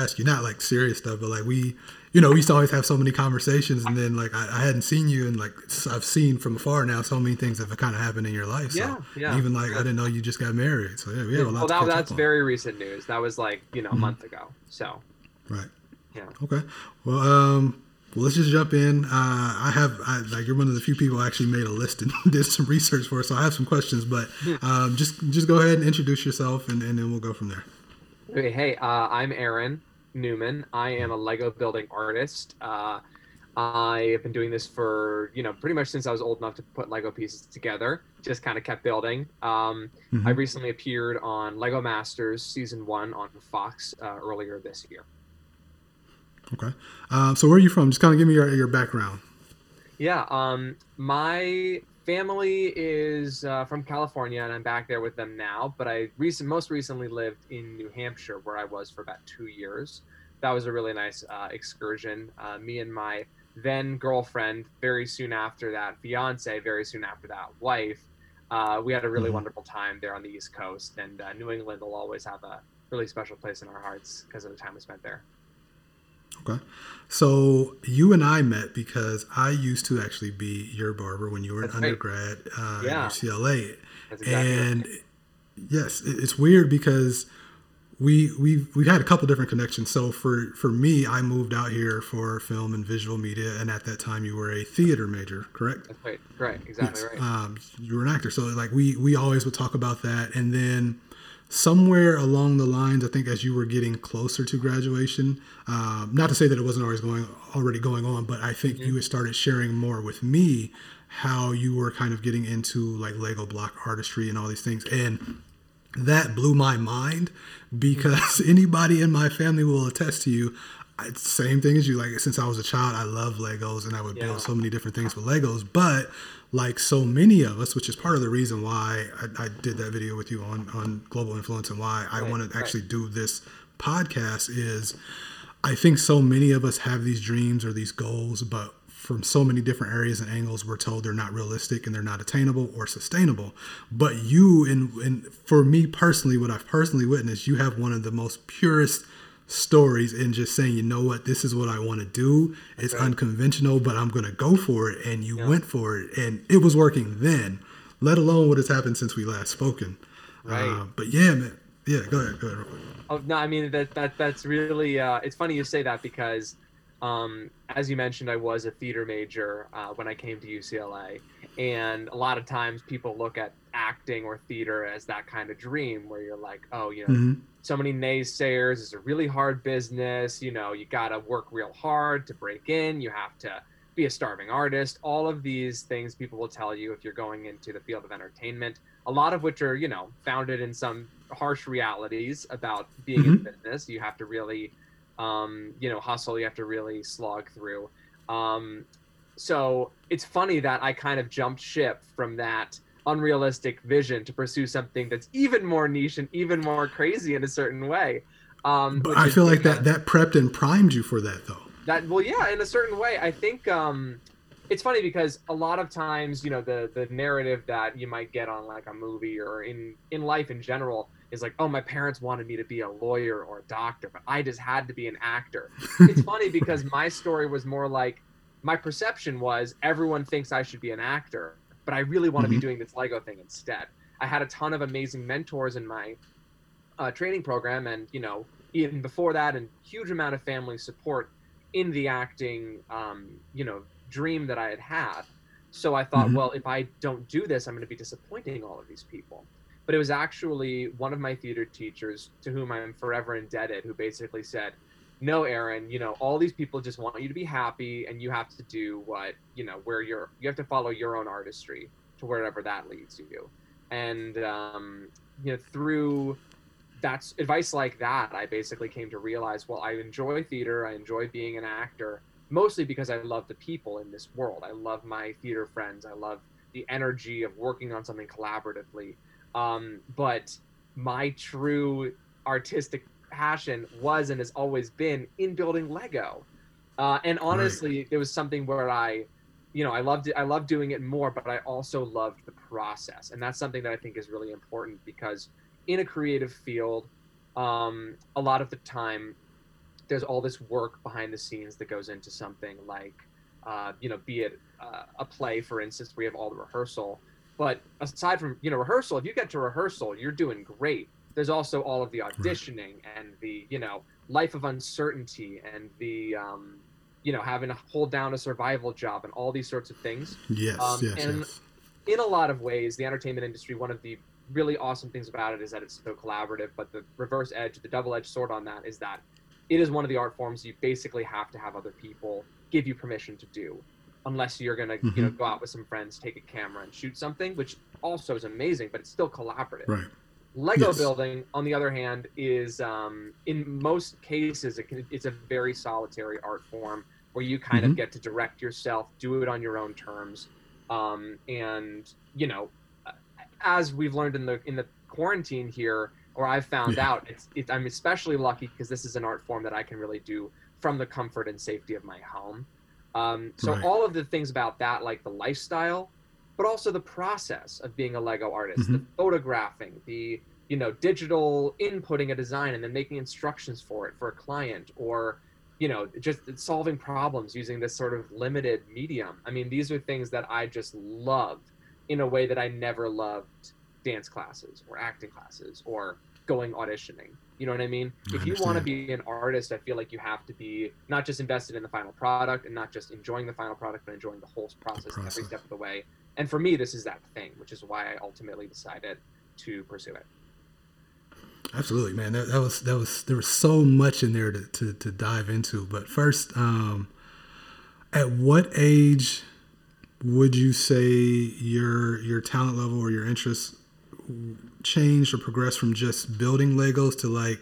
ask you not like serious stuff, but like we, you know, we used to always have so many conversations, and then like I, I hadn't seen you, and like I've seen from afar now so many things that have kind of happened in your life. So Yeah, yeah. Even like I didn't know you just got married. So yeah, we have a lot. well, that, that's very recent news. That was like you know a Mhm. month ago. So right. yeah. Okay. Well, um, well, let's just jump in. Uh, I have, I, like, you're one of the few people I actually made a list and did some research for, so I have some questions. But um, just, just go ahead and introduce yourself, and, and then we'll go from there. Okay, hey, uh, I'm Aaron Newman. I am a Lego building artist. Uh, I have been doing this for you know pretty much since I was old enough to put Lego pieces together. Just kind of kept building. Um, Mhm. I recently appeared on Lego Masters season one on Fox uh, earlier this year. Okay. Um, so where are you from? Just kind of give me your, your background. Yeah, um, my family is uh, from California, and I'm back there with them now. But I recent, most recently lived in New Hampshire, where I was for about two years. That was a really nice uh, excursion. Uh, me and my then girlfriend, very soon after that, fiance, very soon after that, wife. Uh, we had a really Mhm. wonderful time there on the East Coast, and uh, New England will always have a really special place in our hearts because of the time we spent there. Okay. So you and I met because I used to actually be your barber when you were an That's right. undergrad uh, Yeah. at UCLA. Exactly right. and yes, it's weird because we we we had a couple different connections. So for for me, I moved out here for film and visual media, and at that time, you were a theater major, correct? That's right, right, exactly Yes. right. Um, you were an actor, so like we we always would talk about that, and then somewhere along the lines, I think as you were getting closer to graduation, um, not to say that it wasn't always going already going on, but I think you had started sharing more with me how you were kind of getting into like Lego block artistry and all these things, and that blew my mind because anybody in my family will attest to you. I, same thing as you. Like since I was a child, I love Legos, and I would Yeah. build so many different things with Legos. But like so many of us, which is part of the reason why I, I did that video with you on on global influence and why I Right, want to right. actually do this podcast is I think so many of us have these dreams or these goals, but from so many different areas and angles, we're told they're not realistic and they're not attainable or sustainable. But you, and, and for me personally, what I've personally witnessed, you have one of the most purest stories and just saying, you know what, this is what I want to do. It's right. unconventional, but I'm going to go for it. And you Yeah. went for it, and it was working then, let alone what has happened since we last spoken. Right. Uh, but yeah, man. Yeah, go ahead. Go ahead. Oh no, I mean that that that's really uh, it's funny you say that because um, as you mentioned, I was a theater major uh, when I came to UCLA, and a lot of times people look at acting or theater as that kind of dream where you're like, oh, you know, Mhm. so many naysayers. It's a really hard business. You know, you got to work real hard to break in. You have to be a starving artist. All of these things people will tell you if you're going into the field of entertainment. A lot of which are, you know, founded in some harsh realities about being in business. You have to really, um, you know, hustle. You have to really slog through. Um, so it's funny that I kind of jumped ship from that unrealistic vision to pursue something that's even more niche and even more crazy in a certain way. Um, But I feel like that that prepped and primed you for that, though. that well, yeah, in a certain way. I think um, it's funny because a lot of times, you know, the the narrative that you might get on like a movie or in in life in general is like, oh, my parents wanted me to be a lawyer or a doctor, but I just had to be an actor. it's funny because my story was more like my perception was everyone thinks I should be an actor, but I really want to Mhm. be doing this Lego thing instead. I had a ton of amazing mentors in my uh, training program, and you know, even before that, and huge amount of family support in the acting, um, you know, dream that I had had. So I thought, Mhm. well, if I don't do this, I'm going to be disappointing all of these people. But it was actually one of my theater teachers to whom I'm forever indebted, who basically said, "No, Aaron, you know, all these people just want you to be happy, and you have to do what you know, where you're, you have to follow your own artistry to wherever that leads you." And um, you know, through that's advice like that, I basically came to realize, well, I enjoy theater, I enjoy being an actor, mostly because I love the people in this world. I love my theater friends. I love the energy of working on something collaboratively. Um, but my true artistic passion was and has always been in building Lego. Uh, and honestly, it was something where I, you know, I loved it. I loved doing it more, but I also loved the process, and that's something that I think is really important because in a creative field, um, a lot of the time, there's all this work behind the scenes that goes into something like uh, you know be it uh, a play for instance we have all the rehearsal but aside from you know rehearsal if you get to rehearsal you're doing great there's also all of the auditioning and the you know life of uncertainty and the um, you know having to hold down a survival job and all these sorts of things yes, um, yes and yes. in a lot of ways the entertainment industry one of the really awesome things about it is that it's so collaborative but the reverse edge the double-edged sword on that is that it is one of the art forms you basically have to have other people give you permission to do unless you're going to mm-hmm. you know mm-hmm. go out with some friends take a camera and shoot something which also is amazing but it's still collaborative right Lego yes. building, on the other hand, is um, in most cases it can, it's a very solitary art form where you kind mm-hmm. of get to direct yourself, do it on your own terms, um, and you know, as we've learned in the in the quarantine here, or I've found yeah. out, it's it, I'm especially lucky because this is an art form that I can really do from the comfort and safety of my home. Um, so right. all of the things about that, like the lifestyle, but also the process of being a Lego artist, mm-hmm. the photographing, the you know digital inputting a design and then making instructions for it for a client, or you know just solving problems using this sort of limited medium. I mean, these are things that I just love in a way that I never loved dance classes or acting classes or going auditioning. You know what I mean? I if you want to be an artist, I feel like you have to be not just invested in the final product and not just enjoying the final product, but enjoying the whole process, process. every step of the way. And for me, this is that thing, which is why I ultimately decided to pursue it. Absolutely, man. That, that was that was there was so much in there to, to, to dive into. But first, um, at what age would you say your your talent level or your interests changed or progressed from just building Legos to like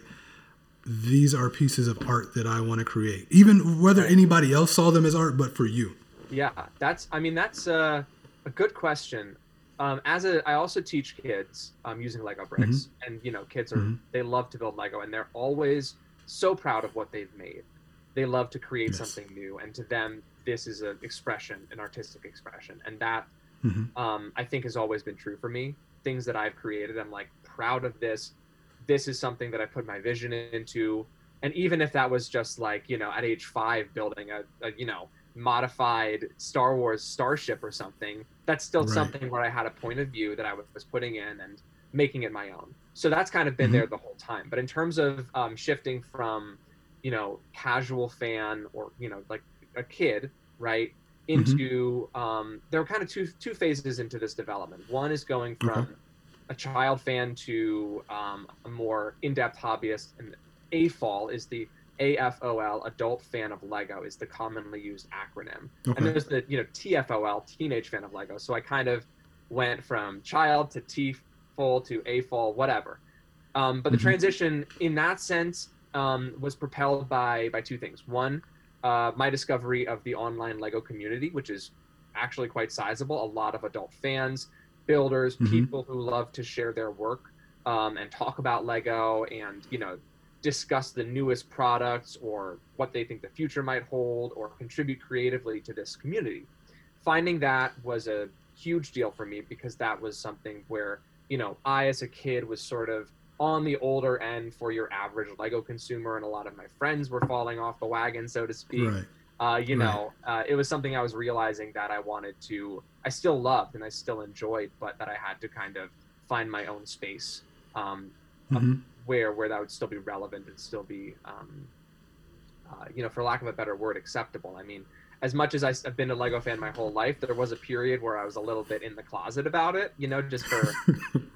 these are pieces of art that I want to create, even whether anybody else saw them as art, but for you. Yeah, that's. I mean, that's a, a good question. Um, as a, I also teach kids um, using Lego bricks, mm-hmm. and you know, kids are mm-hmm. they love to build Lego, and they're always so proud of what they've made. They love to create yes. something new, and to them, this is an expression, an artistic expression, and that mm-hmm. um, I think has always been true for me things that I've created. I'm like proud of this. This is something that I put my vision into. And even if that was just like, you know, at age five building a, a you know, modified Star Wars starship or something, that's still right. something where I had a point of view that I was putting in and making it my own. So that's kind of been mm-hmm. there the whole time. But in terms of um, shifting from, you know, casual fan or, you know, like a kid, right. Into mm-hmm. um, there are kind of two two phases into this development. One is going from okay. a child fan to um, a more in-depth hobbyist, and AFOL is the AFOL, adult fan of Lego, is the commonly used acronym. Okay. And there's the you know TFOL, teenage fan of Lego. So I kind of went from child to TFOL to AFOL, whatever. Um, but the mm-hmm. transition in that sense um, was propelled by by two things. One uh, my discovery of the online Lego community, which is actually quite sizable. A lot of adult fans, builders, mm-hmm. people who love to share their work um, and talk about Lego and, you know, discuss the newest products or what they think the future might hold or contribute creatively to this community. Finding that was a huge deal for me because that was something where, you know, I as a kid was sort of on the older end for your average Lego consumer, and a lot of my friends were falling off the wagon, so to speak. Right. Uh, you right. know, uh, it was something I was realizing that I wanted to, I still loved and I still enjoyed, but that I had to kind of find my own space um, mm-hmm. where where that would still be relevant and still be, um, uh, you know, for lack of a better word, acceptable. I mean, as much as I've been a Lego fan my whole life, there was a period where I was a little bit in the closet about it, you know, just for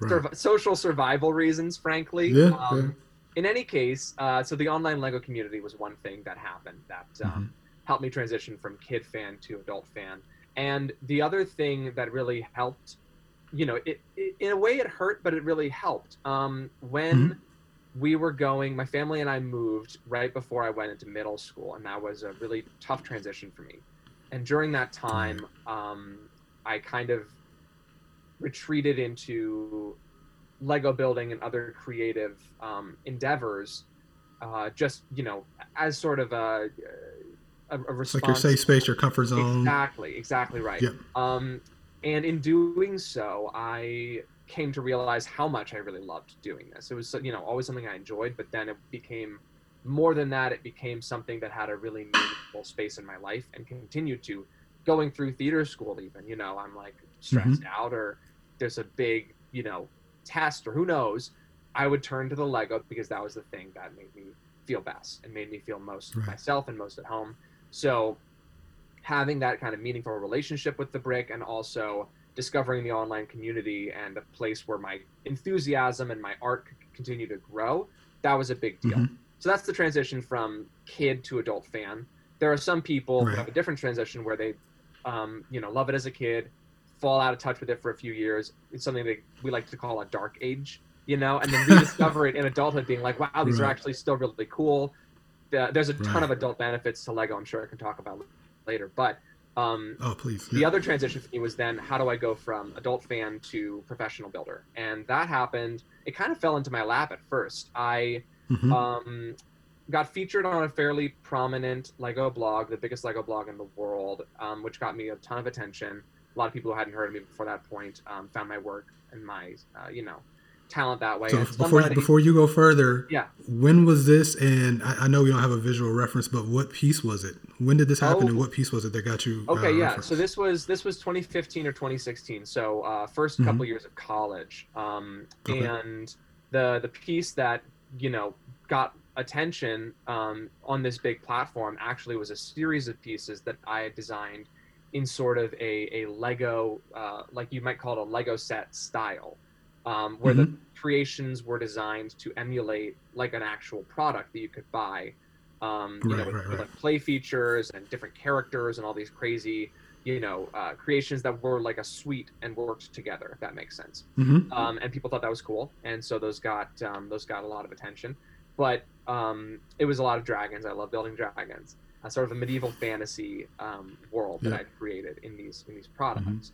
right. social survival reasons, frankly. Yeah, um, yeah. In any case, uh, so the online Lego community was one thing that happened that um, mm-hmm. helped me transition from kid fan to adult fan. And the other thing that really helped, you know, it, it in a way it hurt, but it really helped. Um, when mm-hmm we were going my family and i moved right before i went into middle school and that was a really tough transition for me. And during that time um, i kind of retreated into lego building and other creative um, endeavors uh, just you know as sort of a, a, a response like your safe space your comfort zone. Exactly exactly right. Yep. um, and in doing so i came to realize how much I really loved doing this. It was, you know, always something I enjoyed, but then it became more than that, it became something that had a really meaningful space in my life and continued to. Going through theater school, even you know, I'm like stressed mm-hmm. out, or there's a big you know test, or who knows. I would turn to the Lego because that was the thing that made me feel best and made me feel most Right. myself and most at home. So having that kind of meaningful relationship with the brick and also discovering the online community and a place where my enthusiasm and my art could continue to grow, that was a big deal. Mhm. So that's the transition from kid to adult fan. There are some people Right. who have a different transition where they, um, you know, love it as a kid, fall out of touch with it for a few years. It's something that we like to call a dark age, you know, and then rediscover it in adulthood, being like, wow, these are actually still really cool. There's a ton Right. of adult benefits to Lego. I'm sure I can talk about later, but um, Oh, please. the other transition for me was then how do I go from adult fan to professional builder? And that happened. It kind of fell into my lap at first. I Mhm. um, got featured on a fairly prominent Lego blog, the biggest Lego blog in the world, um, which got me a ton of attention. A lot of people who hadn't heard of me before that point um, found my work and my, uh, you know, talent that way. so before before you go further, Yeah. when was this? And I, I know we don't have a visual reference, but what piece was it? When did this happen, Oh. and what piece was it that got you? Okay, uh, yeah. reference? So this was this was 2015 or 2016. So uh, 1st Mhm. couple years of college, um, Okay. and the the piece that you know got attention um, on this big platform actually was a series of pieces that I had designed in sort of a a Lego, uh, like you might call it a Lego set style, um, where the creations were designed to emulate like an actual product that you could buy. Um, you know, with, right, with, like play features and different characters and all these crazy, you know, uh, creations that were like a suite and worked together. If that makes sense. Mhm. Um, and people thought that was cool, and so those got um, those got a lot of attention. But um, it was a lot of dragons. I love building dragons. A sort of a medieval fantasy um, world that Yeah. I'd created in these in these products.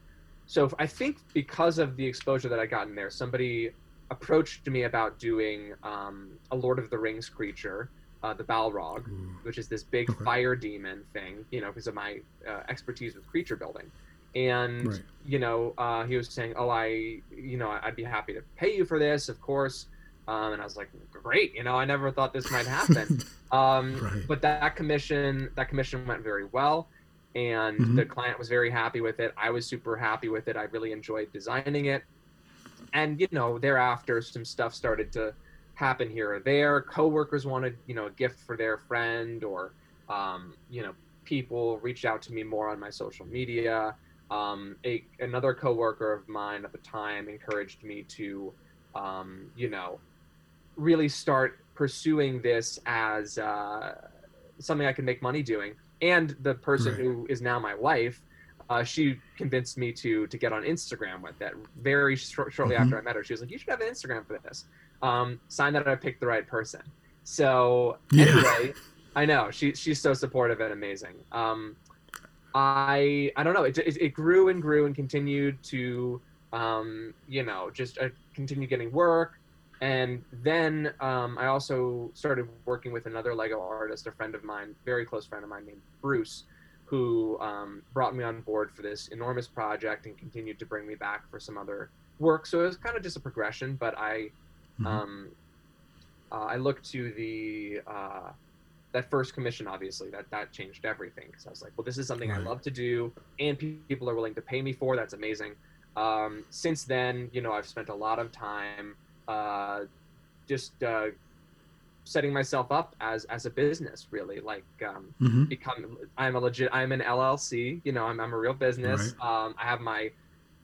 So I think because of the exposure that I got in there, somebody approached me about doing um, a Lord of the Rings creature, uh, the Balrog, Ooh. which is this big Okay. fire demon thing, you know, because of my uh, expertise with creature building. And Right. you know, uh, he was saying, "Oh, I, you know, I'd be happy to pay you for this, of course." Um, and I was like, "Great!" You know, I never thought this might happen. um, Right. But that commission, that commission went very well, and Mhm. the client was very happy with it. I was super happy with it. I really enjoyed designing it. And you know, thereafter, some stuff started to happen here or there. Coworkers wanted, you know, a gift for their friend, or um, you know, people reached out to me more on my social media. Um, a, another coworker of mine at the time encouraged me to, um, you know, really start pursuing this as uh, something I could make money doing. And the person Right. who is now my wife, uh, she convinced me to to get on Instagram with that. Very short, shortly Mhm. after I met her, she was like, "You should have an Instagram for this." Um, sign that I picked the right person. So Yeah. anyway, I know she she's so supportive and amazing. Um, I I don't know. It, it, it grew and grew and continued to um, you know just uh, continue getting work, and then um, I also started working with another Lego artist, a friend of mine, very close friend of mine named Bruce, who um, brought me on board for this enormous project and continued to bring me back for some other work. So it was kind of just a progression, but I Mhm. um, uh, I looked to the uh, that first commission. Obviously, that that changed everything because I was like, well, this is something I love to do, and people are willing to pay me for. That's amazing. Um, since then, you know, I've spent a lot of time uh, just uh, setting myself up as as a business, really. Like um, Mhm. become I'm a legit I'm an LLC, you know, I'm, I'm a real business. Um, I have my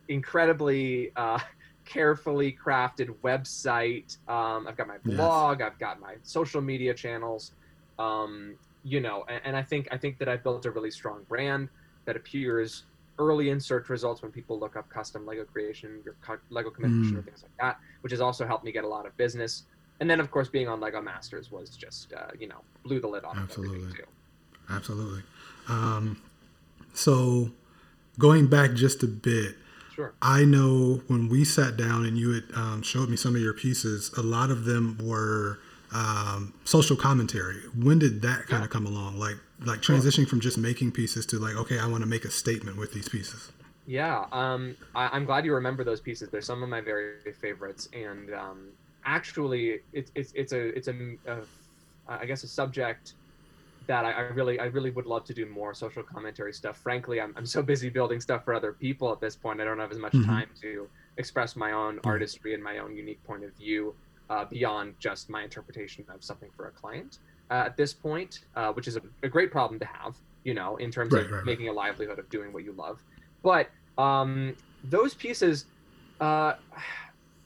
incredibly uh, carefully crafted website. Um, I've got my Yes. blog, I've got my social media channels. Um, you know, and, and I think I think that I've built a really strong brand that appears early in search results when people look up custom Lego creation, your Lego commission, or Mm. things like that, which has also helped me get a lot of business. And then, of course, being on Lego Masters was just, uh, you know, blew the lid off everything Absolutely. too. Absolutely. Um, so going back just a bit, Sure. I know when we sat down and you had um, showed me some of your pieces, a lot of them were um, social commentary. When did that kind Yeah. of come along? Like like transitioning from just making pieces to like, okay, I want to make a statement with these pieces. Yeah, um, I, I'm glad you remember those pieces. They're some of my very favorites, and um, actually, it's it's it's a it's a, a I guess a subject that I, I, really I really would love to do more social commentary stuff. Frankly, I'm I'm so busy building stuff for other people at this point. I don't have as much mm-hmm. time to express my own artistry and my own unique point of view uh, beyond just my interpretation of something for a client uh, at this point, uh, which is a, a, great problem to have, you know, in terms right, of right, making right. a livelihood of doing what you love. But um, those pieces, uh,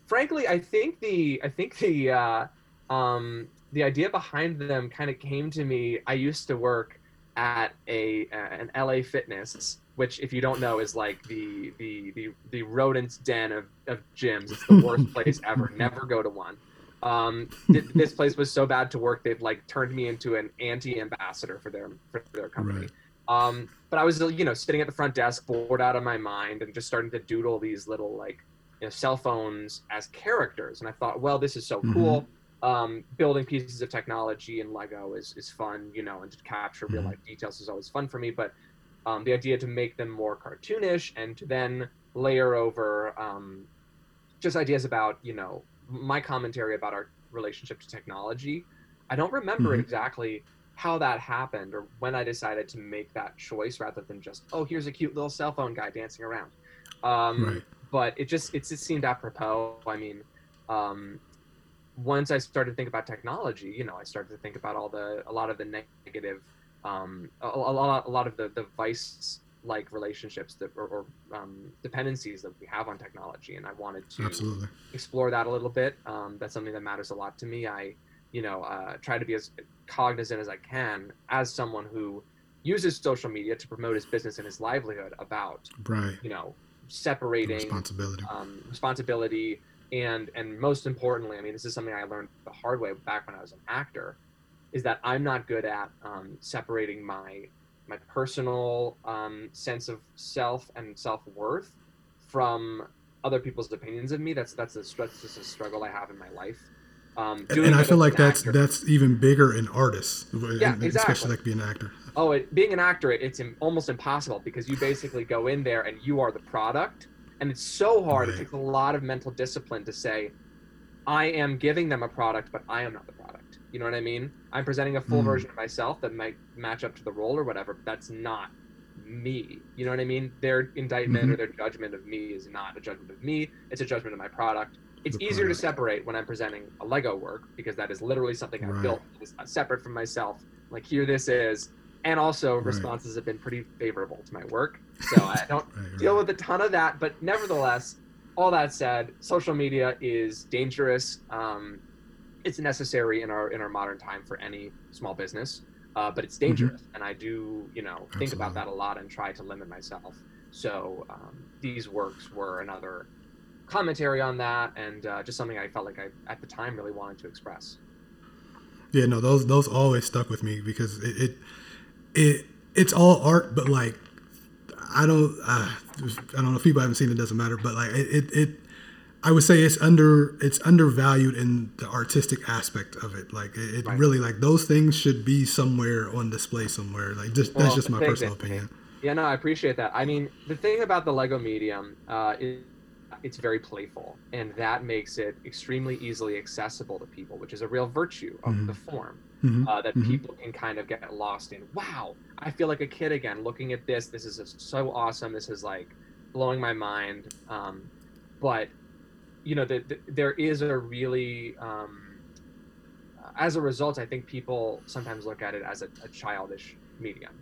frankly, I think the I think the uh, um, the idea behind them kind of came to me. I used to work at a uh, an LA Fitness, which, if you don't know, is like the the the the rodents den of, of gyms. It's the worst place ever. Never go to one. Um, th- this place was so bad to work, they've like turned me into an anti-ambassador for their for their company. Right. Um, but I was, you know, sitting at the front desk, bored out of my mind, and just starting to doodle these little like, you know, cell phones as characters. And I thought, well, this is so mm-hmm. cool um, building pieces of technology in Lego is, is fun, you know, and to capture real mm-hmm. life details is always fun for me. But um, the idea to make them more cartoonish and to then layer over um, just ideas about, you know, my commentary about our relationship to technology. I don't remember mm-hmm. exactly how that happened or when I decided to make that choice rather than just, oh, here's a cute little cell phone guy dancing around. Um, right. But it just, it just seemed apropos. I mean, um, once I started to think about technology, you know, I started to think about all the a lot of the negative, um, a, a lot a lot of the the vice like relationships that or, or um, dependencies that we have on technology, and I wanted to Absolutely. explore that a little bit. Um, that's something that matters a lot to me. I, you know, uh, try to be as cognizant as I can as someone who uses social media to promote his business and his livelihood about, right, you know, separating responsibility, um, responsibility and and most importantly i mean this is something i learned the hard way back when i was an actor is that i'm not good at um, separating my my personal um, sense of self and self-worth from other people's opinions of me that's that's a that's just a struggle i have in my life um, and, and I feel like that's actor. that's even bigger in artists, yeah, exactly. especially like being an actor. Oh, it, being an actor, it, it's almost impossible because you basically go in there and you are the product, and it's so hard. Right. It takes a lot of mental discipline to say, I am giving them a product, but I am not the product. You know what I mean? I'm presenting a full mm. version of myself that might match up to the role or whatever, but that's not me. You know what I mean? Their indictment mm-hmm. or their judgment of me is not a judgment of me, it's a judgment of my product. It's the easier product. to separate when I'm presenting a Lego work because that is literally something I've built. It's separate from myself. Like, here this is and also right. responses have been pretty favorable to my work so i don't right, deal with a ton of that but nevertheless all that said social media is dangerous um, it's necessary in our in our modern time for any small business uh, but it's mm-hmm. dangerous mm-hmm. and i do you know Absolutely. think about that a lot and try to limit myself so um, these works were another commentary on that and uh, just something i felt like i at the time really wanted to express yeah no those those always stuck with me because it, it it it's all art, but like I don't uh, I don't know if people haven't seen it doesn't matter, but like it, it, it I would say it's under it's undervalued in the artistic aspect of it. Like it, it right. really like those things should be somewhere on display somewhere. Like just well, that's just my personal opinion. Yeah, no, I appreciate that. I mean, the thing about the Lego medium uh, is it's very playful, and that makes it extremely easily accessible to people, which is a real virtue of mm-hmm. the form mm-hmm. uh, that mm-hmm. people can kind of get lost in. Wow, I feel like a kid again looking at this. This is so awesome. This is like blowing my mind. Um, but you know, the, the, there is a really um, as a result, I think people sometimes look at it as a, a childish medium.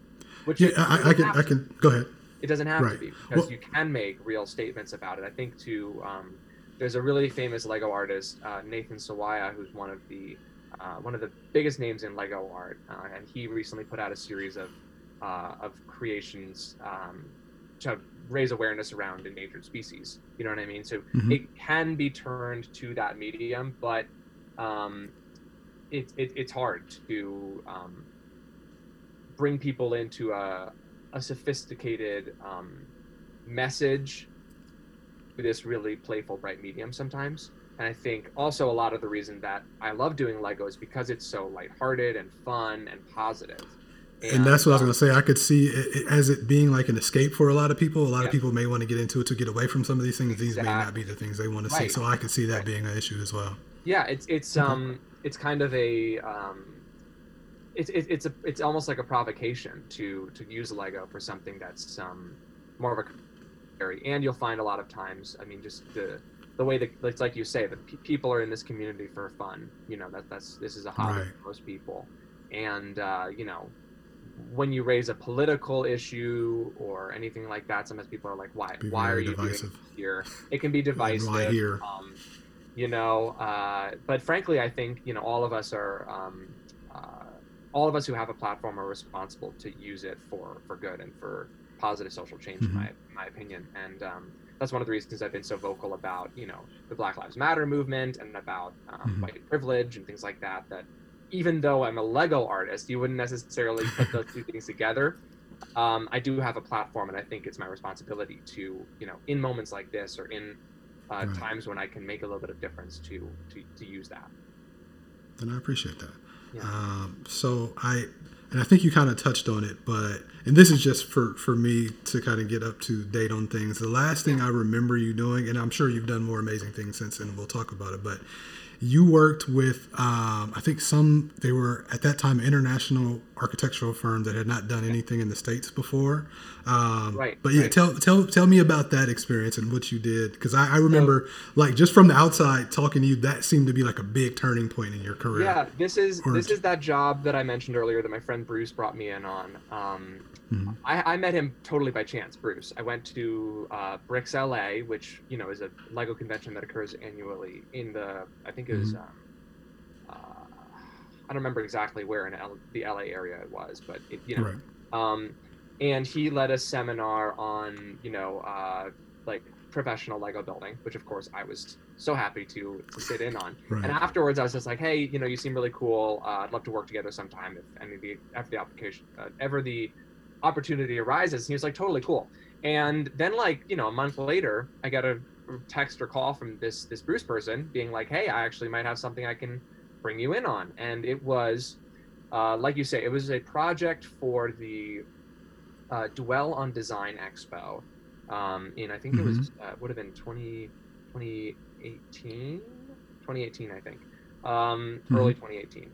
Which yeah, I, I can I can go ahead. It doesn't have right. to be because well, you can make real statements about it. I think to um, there's a really famous Lego artist, uh, Nathan Sawaya, who's one of the uh, one of the biggest names in Lego art, uh, and he recently put out a series of uh, of creations um, to raise awareness around endangered species. You know what I mean? So mm-hmm. it can be turned to that medium, but um, it, it, it's hard to um, bring people into a, a sophisticated um, message with this really playful, bright medium sometimes. And I think also a lot of the reason that I love doing Lego is because it's so lighthearted and fun and positive. And, and that's what I was going to say. I could see it, as it being like an escape for a lot of people. A lot yeah. of people may want to get into it to get away from some of these things. Exactly. These may not be the things they want to right. see. So I could see that right. being an issue as well. Yeah, it's it's um it's kind of a um it's it, it's a it's almost like a provocation to to use Lego for something that's um more of a area. and you'll find a lot of times. I mean, just the the way that it's like you say, that pe- people are in this community for fun. You know that that's this is a hobby Right. for most people, and uh, you know when you raise a political issue or anything like that, sometimes people are like, "Why? Be why are very you divisive. doing here?" It can be divisive. Why here? Um, you know, uh, but frankly, I think you know all of us are. Um, uh, all of us who have a platform are responsible to use it for for good and for positive social change, in Mhm. my in my opinion. And um, that's one of the reasons I've been so vocal about you know the Black Lives Matter movement and about um, Mhm. white privilege and things like that. That even though I'm a Lego artist, you wouldn't necessarily put those two things together. Um, I do have a platform, and I think it's my responsibility to you know in moments like this or in uh, Right. times when I can make a little bit of difference to to, to use that. and I appreciate that. Yeah. Um, so I, and I think you kind of touched on it, but and this is just for for me to kind of get up to date on things. The last thing I remember you doing, and I'm sure you've done more amazing things since, and we'll talk about it. But you worked with, um, I think some they were at that time international architectural firms that had not done anything in the states before. Um, Right, But yeah, right. tell tell tell me about that experience and what you did because I, I remember like just from the outside talking to you, that seemed to be like a big turning point in your career. Yeah, this is this is that job that I mentioned earlier that my friend Bruce brought me in on. Um, Mhm. I, I met him totally by chance, Bruce. I went to uh, Bricks LA, which you know is a Lego convention that occurs annually in the I think it was Mhm. um, uh, I don't remember exactly where in L- the LA area it was, but it, you know Right. um, and he led a seminar on you know uh, like professional Lego building, which of course I was so happy to to sit in on. Right. And afterwards, I was just like, hey, you know, you seem really cool. Uh, I'd love to work together sometime if any of the after the application uh, ever the opportunity arises. And he was like, totally cool. And then like you know a month later, I got a text or call from this this Bruce person being like, hey, I actually might have something I can bring you in on. And it was, uh, like you say, it was a project for the uh, Dwell on Design Expo. Um, in I think it was uh, would have been 20, 2018, 2018, I think, um, early 2018.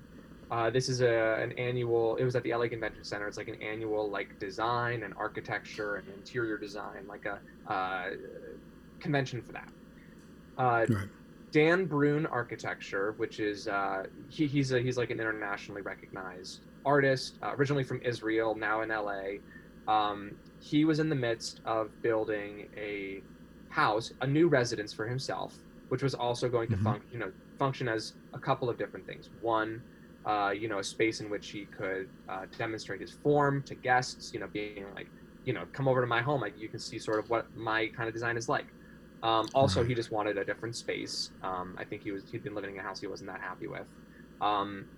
Uh, this is a an annual. It was at the LA Convention Center. It's like an annual like design and architecture and interior design, like a uh, convention for that. Uh, Right. Dan Brunn Architecture, which is uh, he, he's a, he's like an internationally recognized artist, uh, originally from Israel, now in LA. Um, he was in the midst of building a house, a new residence for himself, which was also going to Mhm. function, you know, function as a couple of different things. One, uh, you know, a space in which he could uh, demonstrate his form to guests, you know, being like, you know, come over to my home, like you can see sort of what my kind of design is like. Um, also, he just wanted a different space. Um, I think he was he'd been living in a house he wasn't that happy with. Um,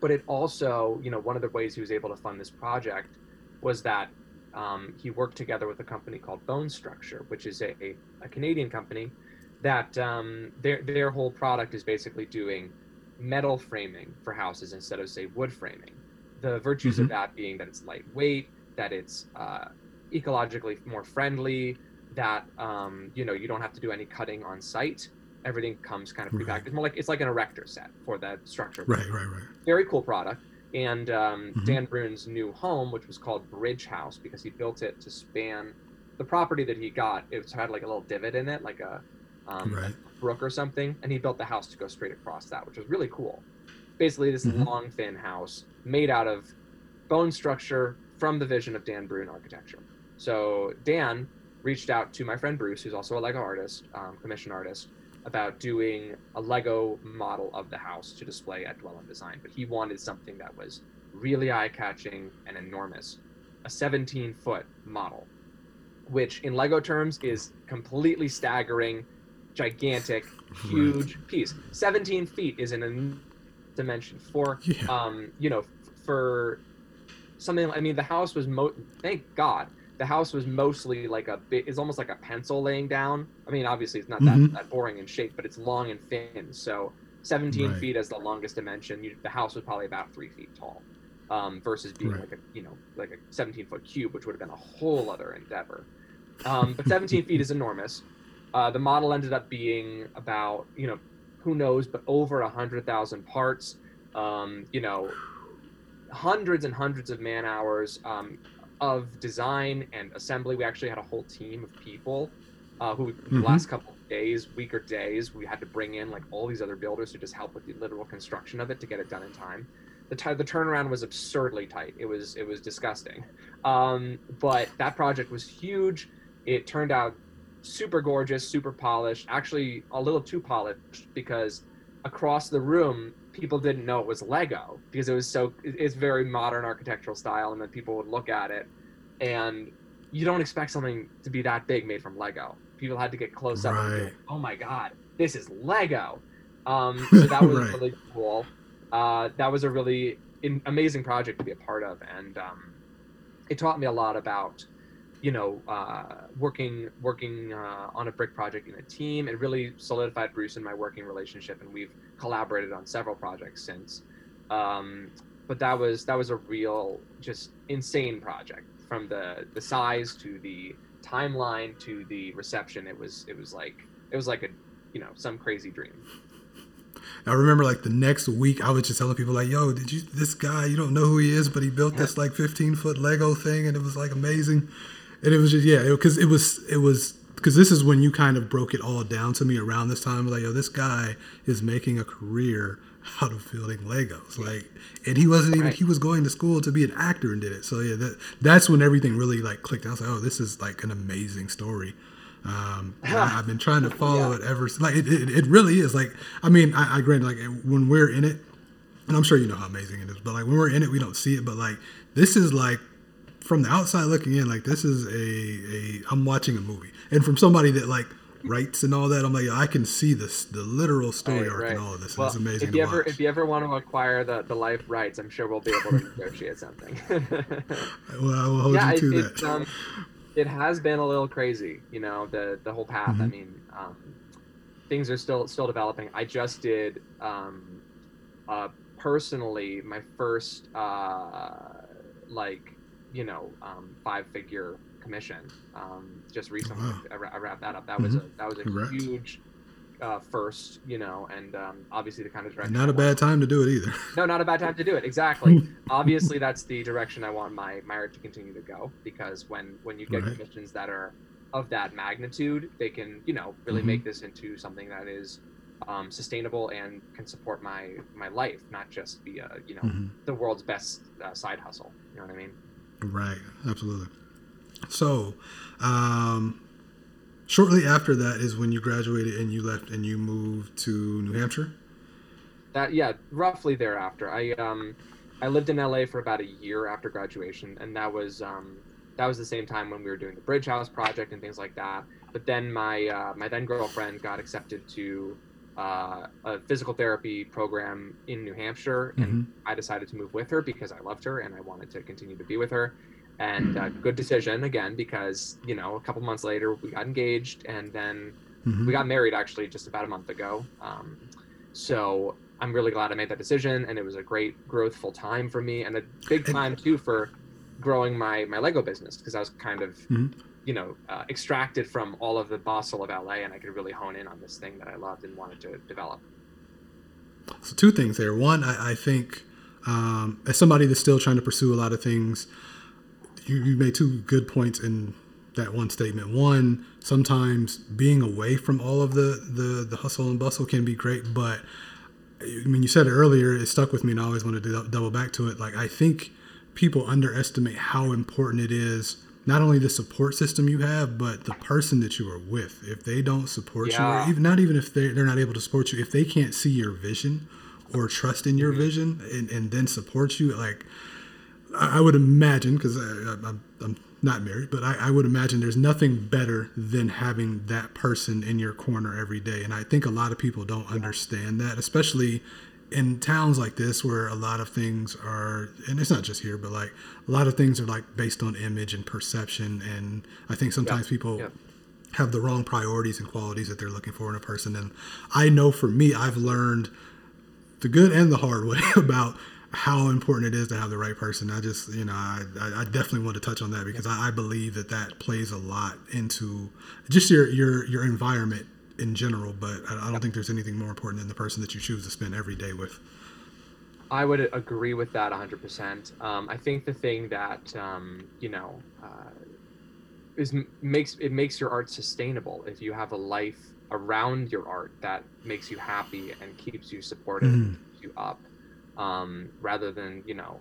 but it also, you know, one of the ways he was able to fund this project was that um, he worked together with a company called Bone Structure, which is a, a, a Canadian company that um, their their whole product is basically doing metal framing for houses instead of say wood framing. The virtues of Mhm. that being that it's lightweight, that it's uh, ecologically more friendly, that um, you know you don't have to do any cutting on site. Everything comes kind of Right. prepackaged, more like it's like an erector set for that structure Right, right, right. very cool product. And um, Mhm. Dan Brunn's new home, which was called Bridge House, because he built it to span the property that he got. It had like a little divot in it, like a, um, Right. a brook or something, and he built the house to go straight across that, which was really cool. Basically, this Mhm. long, thin house made out of bone structure from the vision of Dan Brunn architecture. So Dan reached out to my friend Bruce, who's also a Lego artist, um, commission artist, about doing a Lego model of the house to display at Dwell on Design. But he wanted something that was really eye catching and enormous a 17 foot model, which in Lego terms is completely staggering, gigantic, huge piece. 17 feet is an en- dimension for Yeah. um, you know, f- for something. I mean, the house was mo. Thank God, the house was mostly like a bit. It's almost like a pencil laying down. I mean, obviously, it's not Mhm. that, that boring in shape, but it's long and thin. So, 17 Right. feet as the longest dimension. You, the house was probably about three feet tall, um, versus being Right. like a you know like a 17 foot cube, which would have been a whole other endeavor. Um, but 17 feet is enormous. Uh, the model ended up being about you know who knows, but over a hundred thousand parts. Um, you know, hundreds and hundreds of man hours um, of design and assembly. We actually had a whole team of people uh, who mm-hmm. the last couple of days, week or days, we had to bring in like all these other builders to just help with the literal construction of it to get it done in time. The, t- the turnaround was absurdly tight. It was it was disgusting, um, but that project was huge. It turned out super gorgeous, super polished. Actually, a little too polished because across the room people didn't know it was Lego because it was so it's very modern architectural style, and then people would look at it, and you don't expect something to be that big made from Lego. People had to get close up. Right. Go, oh my god, this is Lego. Um, so that was right. really cool. Uh, that was a really in, amazing project to be a part of, and um, it taught me a lot about you know, uh, working working uh, on a brick project in a team. It really solidified Bruce and my working relationship, and we've collaborated on several projects since. Um, but that was that was a real, just insane project from the the size to the timeline to the reception. It was it was like it was like a you know some crazy dream. I remember like the next week, I was just telling people like, "Yo, did you this guy? You don't know who he is, but he built this like 15 foot Lego thing, and it was like amazing." And it was just yeah, because it, it, was it was because this is when you kind of broke it all down to me around this time. Like, yo, this guy is making a career out of building Legos. Like, and he wasn't even right. he was going to school to be an actor and did it. So yeah, that that's when everything really like clicked. I was like, oh, this is like an amazing story. Um, I've been trying to follow yeah. it ever. Like, it, it, it really is. Like, I mean, I, I grant like when we're in it, and I'm sure you know how amazing it is. But like when we're in it, we don't see it. But like this is like from the outside looking in, like this is a a I'm watching a movie, and from somebody that like writes and all that, I'm like I can see this the literal story right, arc right. and all of this. Well, it's amazing. If you ever watch. if you ever want to acquire the the life rights, I'm sure we'll be able to negotiate something. well, I will hold yeah, you to it, that. Um, it has been a little crazy, you know, the the whole path. Mm-hmm. I mean, um, things are still still developing. I just did um, uh, personally my first uh, like you know um, five figure commission um, just recently. Wow. I, I, wrapped that up. That mm-hmm. was a that was a Correct. huge uh, first, you know, and um, obviously the kind of direction. Not a bad time to do it either. No, not a bad time to do it. Exactly. obviously, that's the direction I want my my art to continue to go because when when you get right. commissions that are of that magnitude, they can you know really mm-hmm. make this into something that is um, sustainable and can support my my life, not just be a you know mm-hmm. the world's best uh, side hustle. You know what I mean? Right, absolutely. So, um, shortly after that is when you graduated and you left and you moved to New Hampshire. That yeah, roughly thereafter. I um, I lived in LA for about a year after graduation, and that was um, that was the same time when we were doing the Bridge House project and things like that. But then my uh, my then girlfriend got accepted to uh, a physical therapy program in New Hampshire, and mm-hmm. I decided to move with her because I loved her and I wanted to continue to be with her. And uh, good decision again because you know a couple months later we got engaged and then mm-hmm. we got married actually just about a month ago. Um, so I'm really glad I made that decision, and it was a great growthful time for me and a big time too for growing my my Lego business because I was kind of. Mm-hmm you know, uh, extracted from all of the bustle of LA, and I could really hone in on this thing that I loved and wanted to develop. So, two things there. One, I, I think um, as somebody that's still trying to pursue a lot of things, you, you made two good points in that one statement. One, sometimes being away from all of the, the, the hustle and bustle can be great, but I mean, you said it earlier, it stuck with me, and I always wanted to double back to it. Like, I think people underestimate how important it is not only the support system you have, but the person that you are with. If they don't support yeah. you, or even not even if they they're not able to support you, if they can't see your vision or trust in your mm-hmm. vision and, and then support you, like I, I would imagine, because I'm, I'm not married, but I, I, would imagine there's nothing better than having that person in your corner every day. And I think a lot of people don't yeah. understand that, especially in towns like this where a lot of things are and it's not just here but like a lot of things are like based on image and perception and i think sometimes yeah. people yeah. have the wrong priorities and qualities that they're looking for in a person and i know for me i've learned the good and the hard way about how important it is to have the right person i just you know i, I definitely want to touch on that because I, I believe that that plays a lot into just your your your environment in general, but I, I don't think there's anything more important than the person that you choose to spend every day with. I would agree with that 100%. Um, I think the thing that um, you know uh, is makes it makes your art sustainable if you have a life around your art that makes you happy and keeps you supported mm. and keeps you up, um, rather than you know,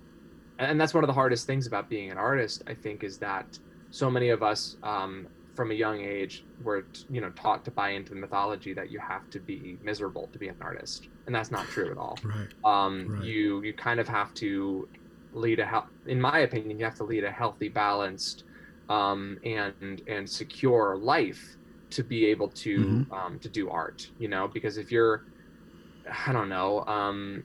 and that's one of the hardest things about being an artist. I think is that so many of us um, from a young age were you know taught to buy into the mythology that you have to be miserable to be an artist and that's not true at all right um right. you you kind of have to lead a he- in my opinion you have to lead a healthy balanced um and and secure life to be able to mm-hmm. um to do art you know because if you're i don't know um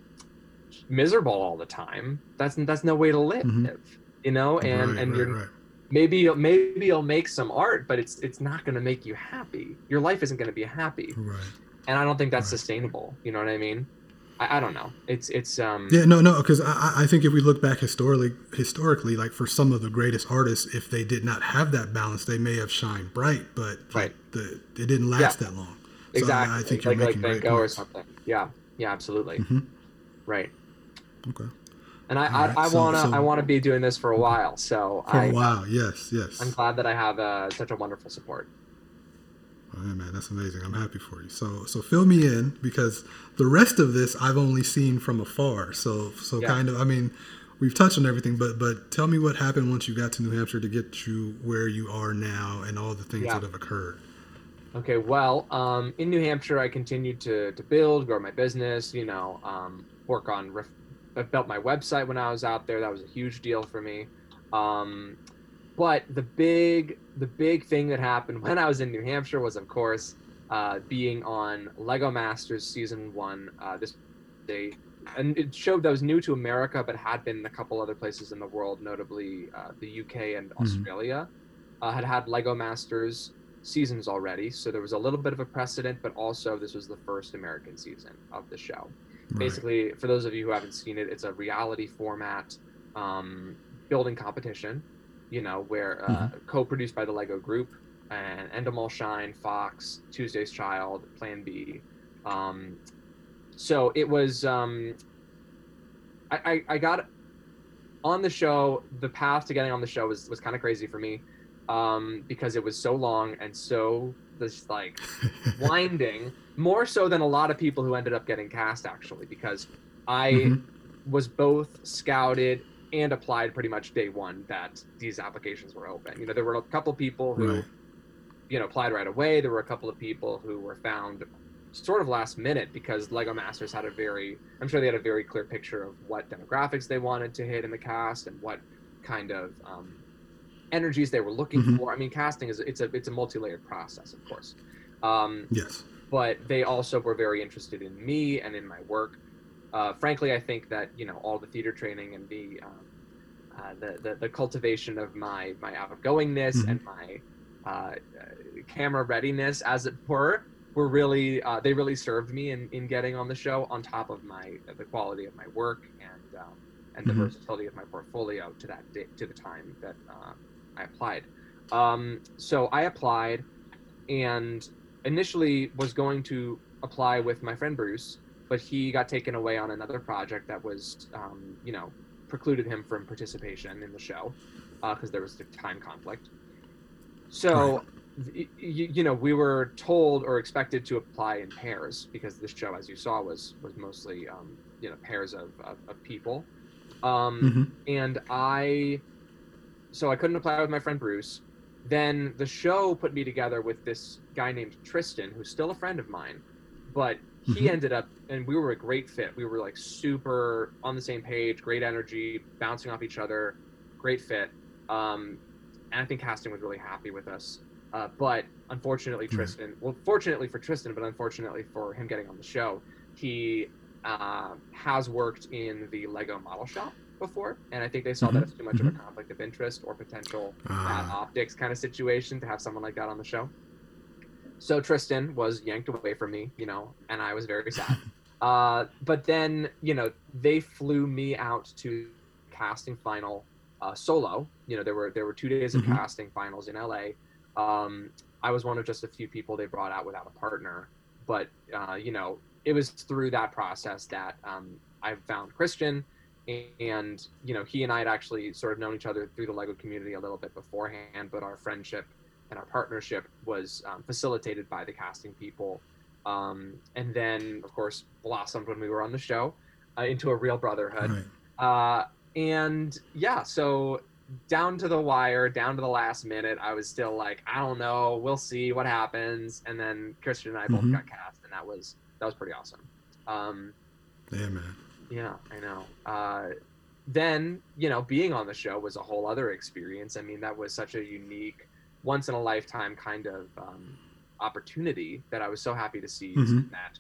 miserable all the time that's that's no way to live mm-hmm. you know and right, and right, you're maybe you'll, maybe you'll make some art but it's it's not going to make you happy. Your life isn't going to be happy. Right. And i don't think that's right. sustainable. You know what i mean? I, I, don't know. It's it's um yeah no no because I, I think if we look back historically historically like for some of the greatest artists if they did not have that balance they may have shined bright but right. the it didn't last yeah. that long. So exactly I, I think you're like, making like Van Gogh or something. Yeah. Yeah absolutely. Mm-hmm. right. Okay and I, right, I, I so, wanna so, I wanna be doing this for a while. So for I, a while, yes, yes. I'm glad that I have uh, such a wonderful support. Oh, man, that's amazing. I'm happy for you. So so fill me in because the rest of this I've only seen from afar. So so yeah. kind of I mean we've touched on everything, but but tell me what happened once you got to New Hampshire to get you where you are now and all the things yeah. that have occurred. Okay, well, um, in New Hampshire, I continued to, to build, grow my business, you know, um, work on ref- I built my website when I was out there. That was a huge deal for me. Um, but the big the big thing that happened when I was in New Hampshire was, of course, uh, being on Lego Masters season one. Uh, this day, and it showed that was new to America, but had been in a couple other places in the world, notably uh, the UK and mm-hmm. Australia, uh, had had Lego Masters seasons already. So there was a little bit of a precedent, but also this was the first American season of the show. Right. Basically, for those of you who haven't seen it, it's a reality format um, building competition. You know, where uh, mm-hmm. co-produced by the Lego Group and Endemol Shine, Fox, Tuesday's Child, Plan B. Um, so it was. Um, I, I, I got on the show. The path to getting on the show was was kind of crazy for me um, because it was so long and so this like winding more so than a lot of people who ended up getting cast actually because i mm-hmm. was both scouted and applied pretty much day one that these applications were open you know there were a couple people who right. you know applied right away there were a couple of people who were found sort of last minute because lego masters had a very i'm sure they had a very clear picture of what demographics they wanted to hit in the cast and what kind of um, energies they were looking mm-hmm. for. I mean, casting is it's a it's a multi-layered process, of course. Um, yes. But they also were very interested in me and in my work. Uh, frankly, I think that you know all the theater training and the um, uh, the, the, the cultivation of my my outgoingness mm-hmm. and my uh, camera readiness, as it were, were really uh, they really served me in, in getting on the show. On top of my the quality of my work and um, and the mm-hmm. versatility of my portfolio to that day, to the time that uh, I applied. Um, so I applied and initially was going to apply with my friend Bruce, but he got taken away on another project that was, um, you know, precluded him from participation in the show because uh, there was a time conflict. So, right. you, you know, we were told or expected to apply in pairs because this show, as you saw, was was mostly, um, you know, pairs of, of, of people. Um, mm-hmm. And I so I couldn't apply with my friend Bruce. Then the show put me together with this guy named Tristan, who's still a friend of mine, but he mm-hmm. ended up, and we were a great fit. We were like super on the same page, great energy, bouncing off each other, great fit. Um, and I think casting was really happy with us. Uh, but unfortunately, mm-hmm. Tristan, well, fortunately for Tristan, but unfortunately for him getting on the show, he uh, has worked in the Lego model shop before, and I think they saw mm-hmm. that as too much mm-hmm. of a conflict of interest or potential bad ah. optics kind of situation to have someone like that on the show. So Tristan was yanked away from me, you know, and I was very sad. uh, but then, you know, they flew me out to casting final uh, solo. You know, there were there were two days of mm-hmm. casting finals in LA. Um, I was one of just a few people they brought out without a partner, but uh, you know, it was through that process that um, I found Christian, and you know he and I had actually sort of known each other through the Lego community a little bit beforehand, but our friendship and our partnership was um, facilitated by the casting people, um, and then of course blossomed when we were on the show uh, into a real brotherhood. Right. Uh, and yeah, so down to the wire, down to the last minute, I was still like, I don't know, we'll see what happens. And then Christian and I both mm-hmm. got cast, and that was that was pretty awesome. Um, yeah, man. Yeah, I know. Uh, then you know, being on the show was a whole other experience. I mean, that was such a unique, once in a lifetime kind of um, opportunity that I was so happy to see mm-hmm. that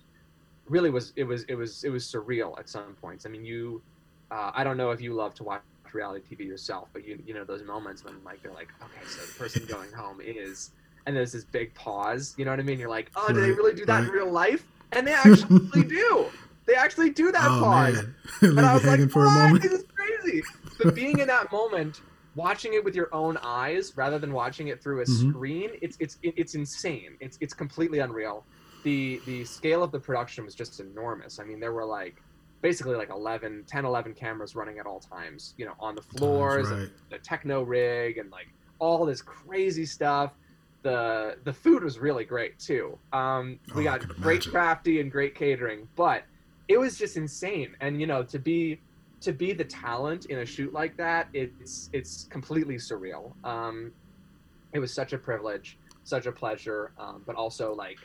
really was it was it was it was surreal at some points. I mean, you, uh, I don't know if you love to watch reality TV yourself, but you you know those moments when like they're like, okay, so the person going home is, and there's this big pause. You know what I mean? You're like, oh, do they really do that right. in real life? And they actually do. They actually do that oh, pause. and I was like, for what? a moment. This is crazy. But being in that moment, watching it with your own eyes rather than watching it through a mm-hmm. screen, it's it's it's insane. It's it's completely unreal. The the scale of the production was just enormous. I mean, there were like basically like 11 10 11 cameras running at all times you know on the floors right. the techno rig and like all this crazy stuff the the food was really great too um, we oh, got great crafty and great catering but it was just insane and you know to be to be the talent in a shoot like that it's it's completely surreal um, it was such a privilege such a pleasure um, but also like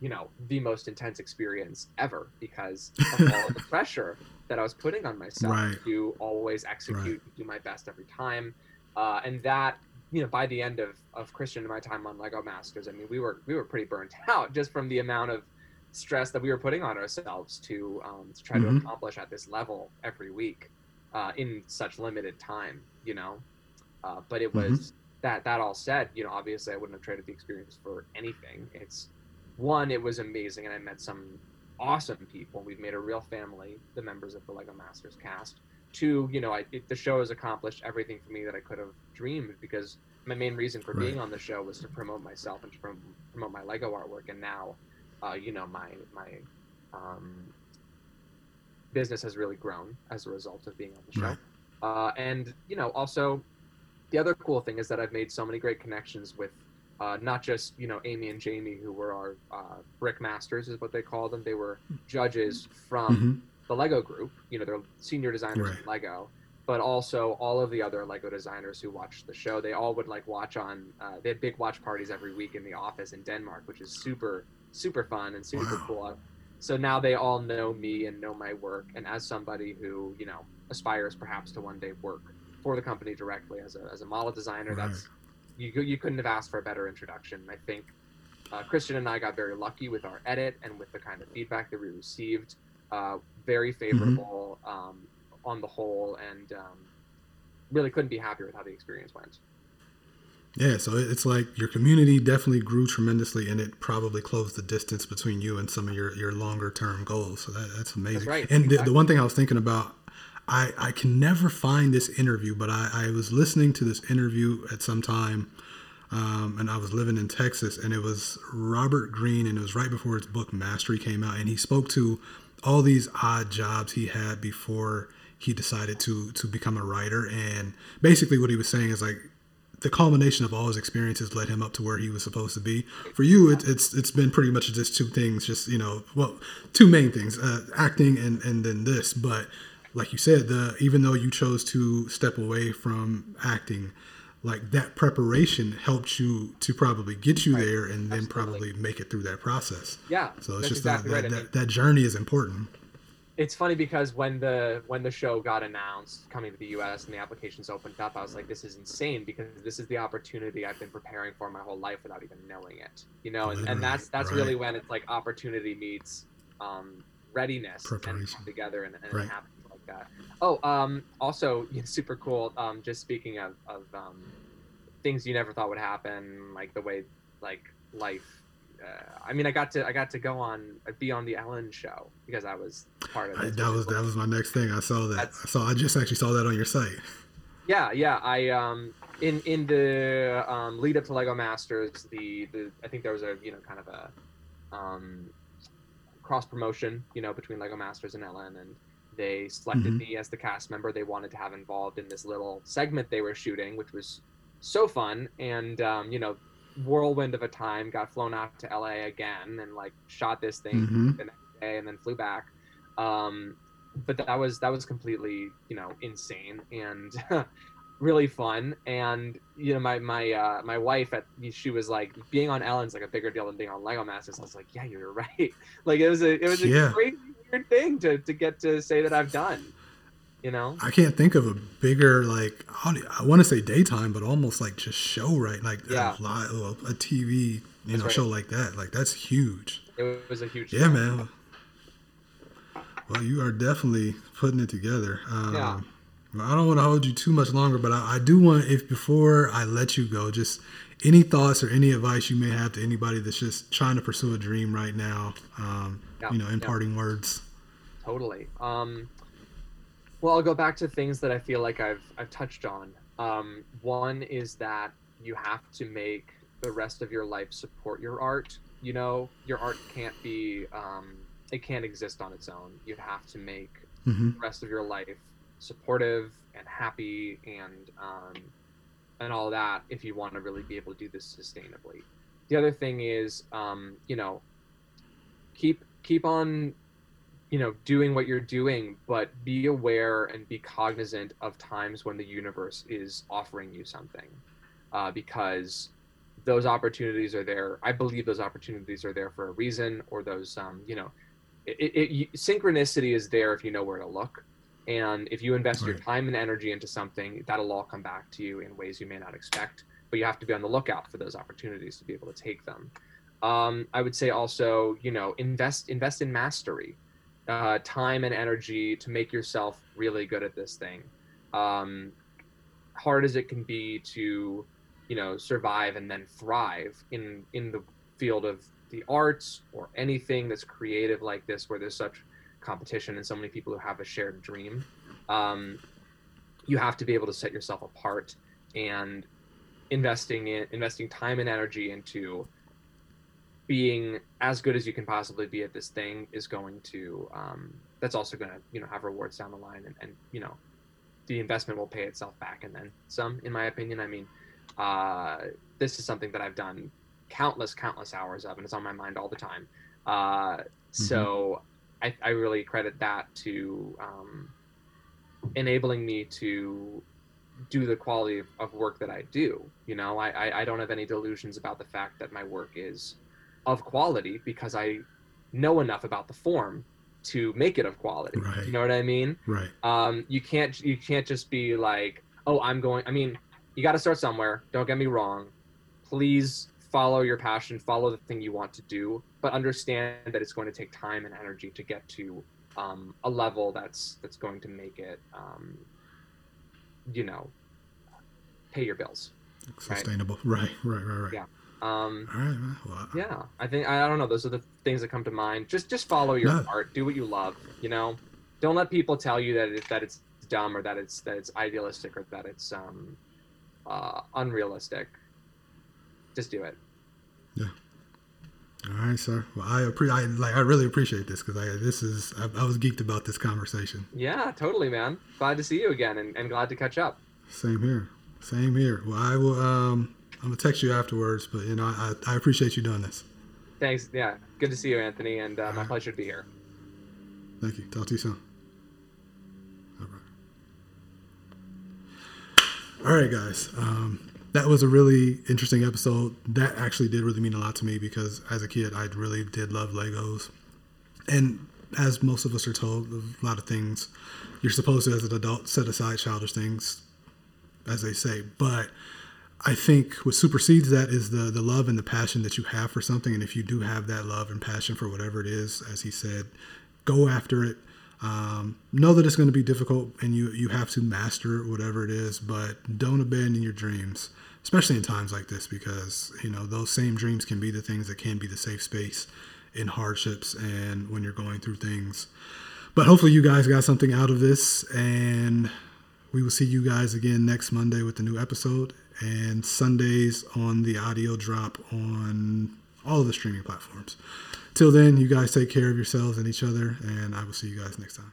you know the most intense experience ever because of all the pressure that I was putting on myself right. to always execute, right. do my best every time, uh, and that you know by the end of of Christian and my time on Lego Masters, I mean we were we were pretty burnt out just from the amount of stress that we were putting on ourselves to um, to try mm-hmm. to accomplish at this level every week uh, in such limited time, you know. Uh, but it was mm-hmm. that that all said, you know, obviously I wouldn't have traded the experience for anything. It's one, it was amazing, and I met some awesome people. We've made a real family, the members of the Lego Masters cast. Two, you know, I, it, the show has accomplished everything for me that I could have dreamed because my main reason for right. being on the show was to promote myself and to prom- promote my Lego artwork. And now, uh, you know, my my um, business has really grown as a result of being on the show. Right. Uh, and you know, also, the other cool thing is that I've made so many great connections with uh, not just you know Amy and Jamie, who were our uh, brick masters, is what they call them. They were judges from mm-hmm. the Lego group. You know, they're senior designers right. in Lego, but also all of the other Lego designers who watched the show. They all would like watch on. Uh, they had big watch parties every week in the office in Denmark, which is super super fun and super wow. cool. So now they all know me and know my work, and as somebody who you know aspires perhaps to one day work for the company directly as a as a model designer, right. that's you you couldn't have asked for a better introduction. I think uh, Christian and I got very lucky with our edit and with the kind of feedback that we received. Uh, very mm-hmm. favorable mm-hmm. um, on the whole, and um, really couldn't be happier with how the experience went. Yeah, so it's like your community definitely grew tremendously, and it probably closed the distance between you and some of your, your longer term goals. So that, that's amazing. That's right. And exactly. the, the one thing I was thinking about I, I can never find this interview, but I, I was listening to this interview at some time, um, and I was living in Texas, and it was Robert Greene, and it was right before his book Mastery came out, and he spoke to all these odd jobs he had before he decided to to become a writer, and basically what he was saying is like the culmination of all his experiences led him up to where he was supposed to be. For you, it, it's it's been pretty much just two things, just you know, well, two main things: uh, acting and and then this, but like you said, the even though you chose to step away from acting, like that preparation helped you to probably get you right. there and then probably make it through that process. Yeah. So it's just exactly that, right. that, that, that journey is important. It's funny because when the when the show got announced coming to the US and the applications opened up, I was like, this is insane because this is the opportunity I've been preparing for my whole life without even knowing it. You know, and, and that's that's right. really when it's like opportunity meets um, readiness and together and, and right. it happens like that. Oh, um, also super cool. Um, just speaking of of um, things you never thought would happen, like the way like life. Uh, I mean, I got to I got to go on be on the Ellen show because I was part of it. That was that was my next thing. I saw that. That's, so I just actually saw that on your site. Yeah, yeah. I um in in the um, lead up to Lego Masters, the the I think there was a you know kind of a um cross promotion you know between Lego Masters and Ellen and They selected Mhm. me as the cast member they wanted to have involved in this little segment they were shooting, which was so fun. And um, you know, whirlwind of a time. Got flown out to LA again and like shot this thing Mhm. the next day and then flew back. Um, but that was that was completely you know insane and really fun. And you know, my my uh, my wife at she was like being on Ellen's like a bigger deal than being on Lego Masters. I was like, yeah, you're right. Like it was a it was a Yeah. crazy weird thing to to get to say that I've done. You know. I can't think of a bigger like I want to say daytime, but almost like just show right, like Yeah. a, live, a TV you That's know right. show like that. Like that's huge. It was a huge Yeah, deal. man. Well, you are definitely putting it together. Um, Yeah. I don't want to hold you too much longer, but I, I do want, if before I let you go, just any thoughts or any advice you may have to anybody that's just trying to pursue a dream right now. Um, Yeah, you know, yeah. imparting words. totally um well i'll go back to things that i feel like i've i've touched on. Um one is that you have to make the rest of your life support your art. You know your art can't be um it can't exist on its own. You have to make hmm the rest of your life supportive and happy and um, and all that if you want to really be able to do this sustainably. The other thing is, um, you know, keep keep on, you know, doing what you're doing, but be aware and be cognizant of times when the universe is offering you something, uh, because those opportunities are there. I believe those opportunities are there for a reason, or those, um, you know, it, it, it, synchronicity is there if you know where to look. And if you invest your time and energy into something that'll all come back to you in ways you may not expect but you have to be on the lookout for those opportunities to be able to take them. Um, i would say also you know invest invest in mastery uh, time and energy to make yourself really good at this thing. Um, hard as it can be to you know survive and then thrive in in the field of the arts or anything that's creative like this where there's such competition and so many people who have a shared dream. Um, you have to be able to set yourself apart and investing in investing time and energy into being as good as you can possibly be at this thing is going to um, that's also going to you know have rewards down the line and, and you know the investment will pay itself back and then some in my opinion. I mean uh, this is something that i've done countless countless hours of and it's on my mind all the time. Uh, so I, I really credit that to um, enabling me to do the quality of, of work that I do. You know, I, I, I don't have any delusions about the fact that my work is of quality because I know enough about the form to make it of quality. Right. You know what I mean? Right. um, you can't you can't just be like oh i'm going i mean you got to start somewhere don't get me wrong please follow your passion follow the thing you want to do but understand that it's going to take time and energy to get to um, a level that's that's going to make it um, you know pay your bills Sustainable. Right. Right. Right. Right. Yeah. Um, right. Well, yeah i think i don't know those are the things that come to mind just just follow your No. art do what you love you know don't let people tell you that it, that it's dumb or that it's that it's idealistic or that it's um uh unrealistic just do it Yeah. All right, sir. Well, I appreciate I like I really appreciate this because I this is I, I was geeked about this conversation. yeah totally man glad to see you again and, and glad to catch up Same here. Same here. Well, I will. Um, I'm gonna text you afterwards, but you know, I, I appreciate you doing this. thanks yeah good to see you anthony and uh, my pleasure to be here Thank you. Talk to you soon. All right. All right, guys. Um, that was a really interesting episode. That actually did really mean a lot to me because as a kid, I really did love Legos. And as most of us are told, a lot of things you're supposed to, as an adult, set aside childish things, as they say. But I think what supersedes that is the the love and the passion that you have for something. And if you do have that love and passion for whatever it is, as he said, go after it. Um, know that it's going to be difficult and you you have to master whatever it is, but don't abandon your dreams, especially in times like this, because you know those same dreams can be the things that can be the safe space in hardships and when you're going through things. But hopefully, you guys got something out of this, and we will see you guys again next Monday with the new episode, and Sundays on the audio drop on all the streaming platforms. Till then, you guys take care of yourselves and each other, and I will see you guys next time.